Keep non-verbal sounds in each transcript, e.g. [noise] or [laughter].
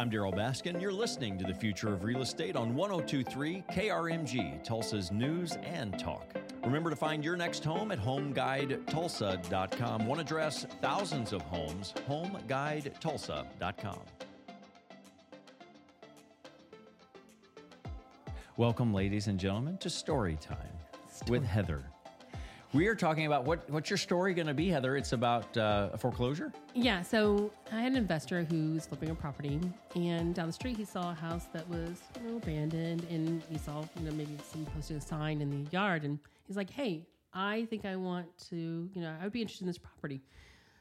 I'm Darryl Baskin. You're listening to the Future of Real Estate on 1023 KRMG, Tulsa's news and talk. Remember to find your next home at homeguidetulsa.com. One address, thousands of homes, homeguidetulsa.com. Welcome, ladies and gentlemen, to Story Time with Heather. We are talking about what what's your story going to be, Heather? It's about uh, a foreclosure. Yeah, so I had an investor who's flipping a property, and down the street he saw a house that was you know abandoned, and he saw you know maybe some posting a sign in the yard, and he's like, "Hey, I think I want to, you know, I would be interested in this property."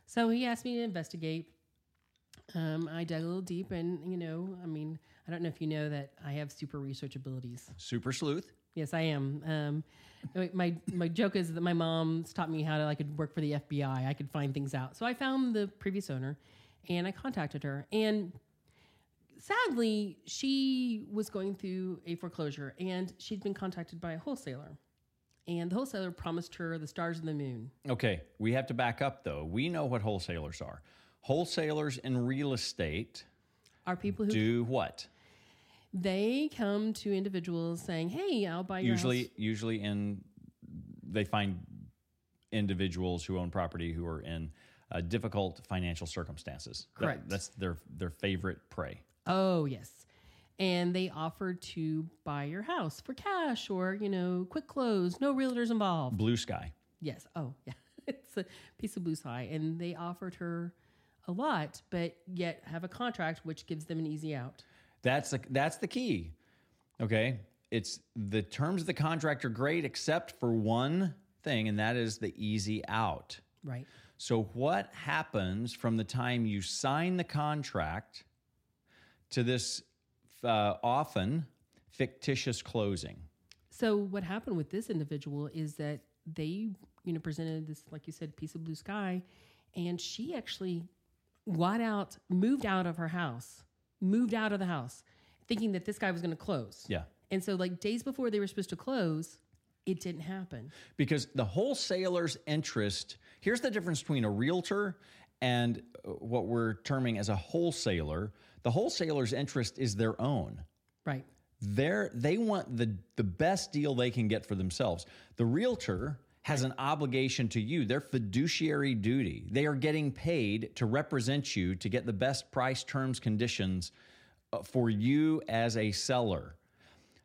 So he asked me to investigate. Um, I dug a little deep, and you know, I mean, I don't know if you know that I have super research abilities. Super sleuth. Yes, I am. Um, my my joke is that my mom taught me how to I could work for the FBI. I could find things out. So I found the previous owner, and I contacted her. And sadly, she was going through a foreclosure, and she'd been contacted by a wholesaler. And the wholesaler promised her the stars and the moon. Okay, we have to back up though. We know what wholesalers are. Wholesalers in real estate Are people who do what? They come to individuals saying, "Hey, I'll buy your Usually, house." usually in they find individuals who own property who are in uh, difficult financial circumstances. That- Correct. that's their their favorite prey. Oh, yes. And they offer to buy your house for cash or, you know, quick close, no realtors involved. Blue sky. Yes. Oh, yeah. [laughs] It's a piece of blue sky. And they offered her a lot, but yet have a contract which gives them an easy out. That's the that's the key. Okay, it's the terms of the contract are great except for one thing, and that is the easy out. Right. So, what happens from the time you sign the contract to this uh, often fictitious closing? So what happened with this individual is that they, you know, presented this, like you said, piece of blue sky, and she actually got out, moved out of her house, moved out of the house, thinking that this guy was going to close. Yeah. And so, like days before they were supposed to close, it didn't happen. Because the wholesaler's interest here's the difference between a realtor and uh, what we're terming as a wholesaler. The wholesaler's interest is their own. Right. they're they want the the best deal they can get for themselves. The realtor has an obligation to you, their fiduciary duty. They are getting paid to represent you to get the best price, terms, conditions uh, for you as a seller.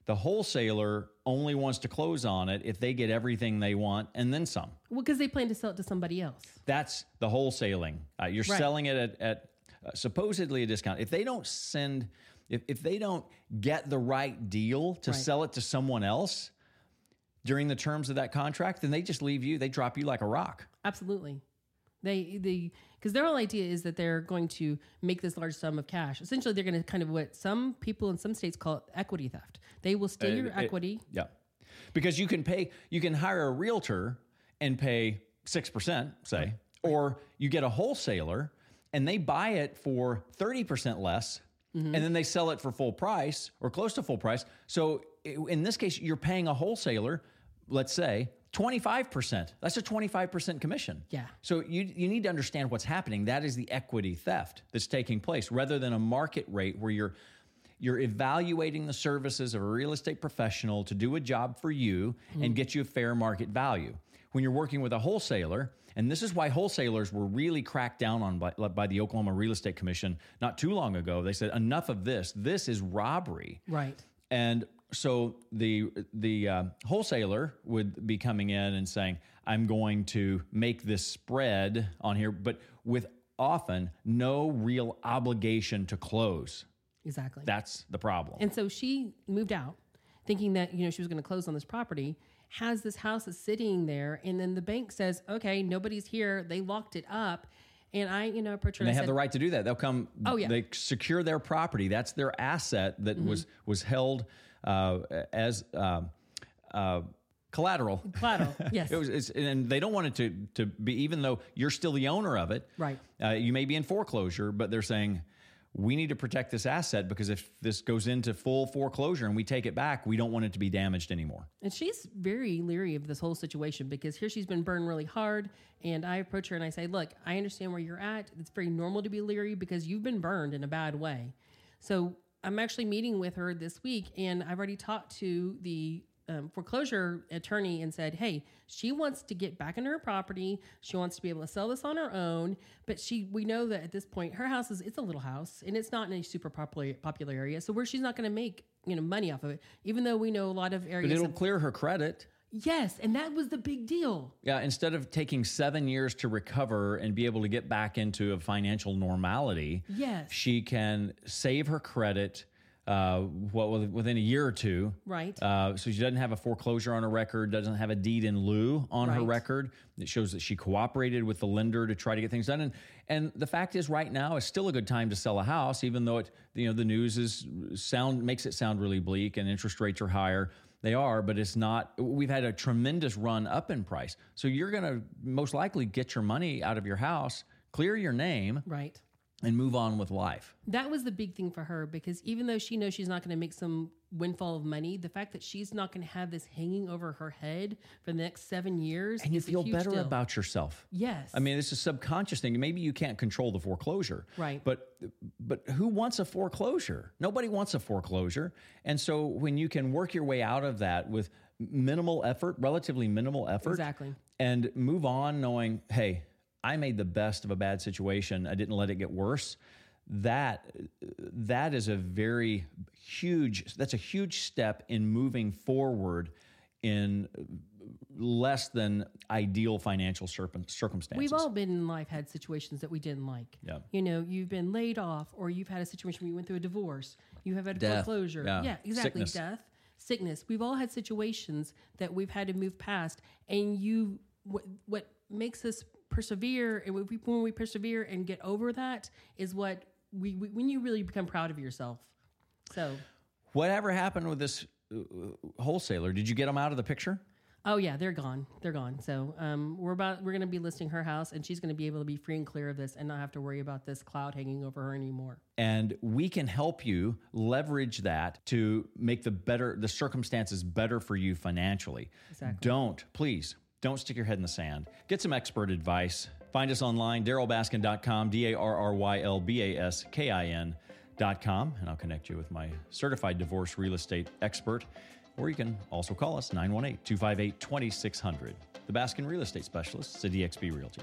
The wholesaler only wants to close on it if they get everything they want and then some. Well, because they plan to sell it to somebody else. That's the wholesaling. Uh, you're Right. selling it at, at uh, supposedly a discount. If they don't send, if, if they don't get the right deal to Right. sell it to someone else during the terms of that contract, then they just leave you. They drop you like a rock. Absolutely. They the because their whole idea is that they're going to make this large sum of cash. Essentially, they're going to kind of what some people in some states call equity theft. They will steal your Uh, it- equity. yeah, because you can pay. You can hire a realtor and pay six percent, say, or you get a wholesaler and they buy it for thirty percent less, and then they sell it for full price or close to full price. So in this case, you're paying a wholesaler, let's say. 25%. That's a 25% commission. Yeah. So you you need to understand what's happening. That is the equity theft that's taking place rather than a market rate where you're you're evaluating the services of a real estate professional to do a job for you and mm-hmm. get you a fair market value. When you're working with a wholesaler, and this is why wholesalers were really cracked down on by, by the Oklahoma Real Estate Commission not too long ago. They said enough of this. This is robbery. Right. And so the the uh, wholesaler would be coming in and saying, "I'm going to make this spread on here," but with often no real obligation to close. Exactly. That's the problem. and so she moved out, thinking that you know she was going to close on this property. Has this house that's sitting there, and then the bank says, "Okay, nobody's here. They locked it up." And I, you know, And and they have said, the right to do that. They'll come. Oh, yeah. Mm-hmm. They secure their property. That's their asset that was was held uh, as uh, uh, collateral. Collateral, [laughs] yes. it was, it's, and they don't want it to to be even though you're still the owner of it. Right. Uh, you may be in foreclosure, but they're saying we need to protect this asset because if this goes into full foreclosure and we take it back, we don't want it to be damaged anymore. And she's very leery of this whole situation because here she's been burned really hard. And I approach her and I say, Look, I understand where you're at. It's very normal to be leery because you've been burned in a bad way. So I'm actually meeting with her this week, and I've already talked to the um, foreclosure attorney and said, "Hey, she wants to get back into her property. She wants to be able to sell this on her own. But she, we know that at this point, her house is it's a little house, and it's not in a super popular popular area. So where she's not going to make you know money off of it, even though we know a lot of areas. But it'll have- clear her credit. Yes, and that was the big deal. Yeah, instead of taking seven years to recover and be able to get back into a financial normality, Yes. she can save her credit. Uh, what within a year or two, Right. Uh, so she doesn't have a foreclosure on her record, doesn't have a deed in lieu on her record. It shows that she cooperated with the lender to try to get things done. And and the fact is, right now is still a good time to sell a house, even though it you know the news is sound makes it sound really bleak and interest rates are higher. They are, but it's not. We've had a tremendous run up in price, so you're going to most likely get your money out of your house, clear your name, right. And move on with life. That was the big thing for her because even though she knows she's not going to make some windfall of money, the fact that she's not going to have this hanging over her head for the next seven years, And you feel better deal. about yourself. Yes. I mean, it's a subconscious thing. Maybe you can't control the foreclosure, Right. But but who wants a foreclosure? Nobody wants a foreclosure. And so when you can work your way out of that with minimal effort, relatively minimal effort, Exactly. and move on, knowing, hey, I made the best of a bad situation. I didn't let it get worse. That that is a very huge. That's a huge step in moving forward in less than ideal financial circumstances. We've all been in life had situations that we didn't like. Yeah. You know, you've been laid off or you've had a situation where you went through a divorce. You have had a Death. foreclosure. Yeah. exactly. Sickness. Death, sickness. We've all had situations that we've had to move past. And you, what, what makes us persevere, and when we, when we persevere and get over that, is what we, we when you really become proud of yourself. So, Whatever happened with this uh, wholesaler? Did you get them out of the picture? oh yeah, they're gone. They're gone. So um, we're about we're going to be listing her house, and she's going to be able to be free and clear of this, and not have to worry about this cloud hanging over her anymore. and we can help you leverage that to make the better the circumstances better for you financially Exactly. don't please don't stick your head in the sand. Get some expert advice. Find us online darrylbaskin.com d-a-r-r-y-l-b-a-s-k-i-n dot com and i'll connect you with my certified divorce real estate expert. Or you can also call us 918-258-2600 the baskin real estate specialists at eXp realty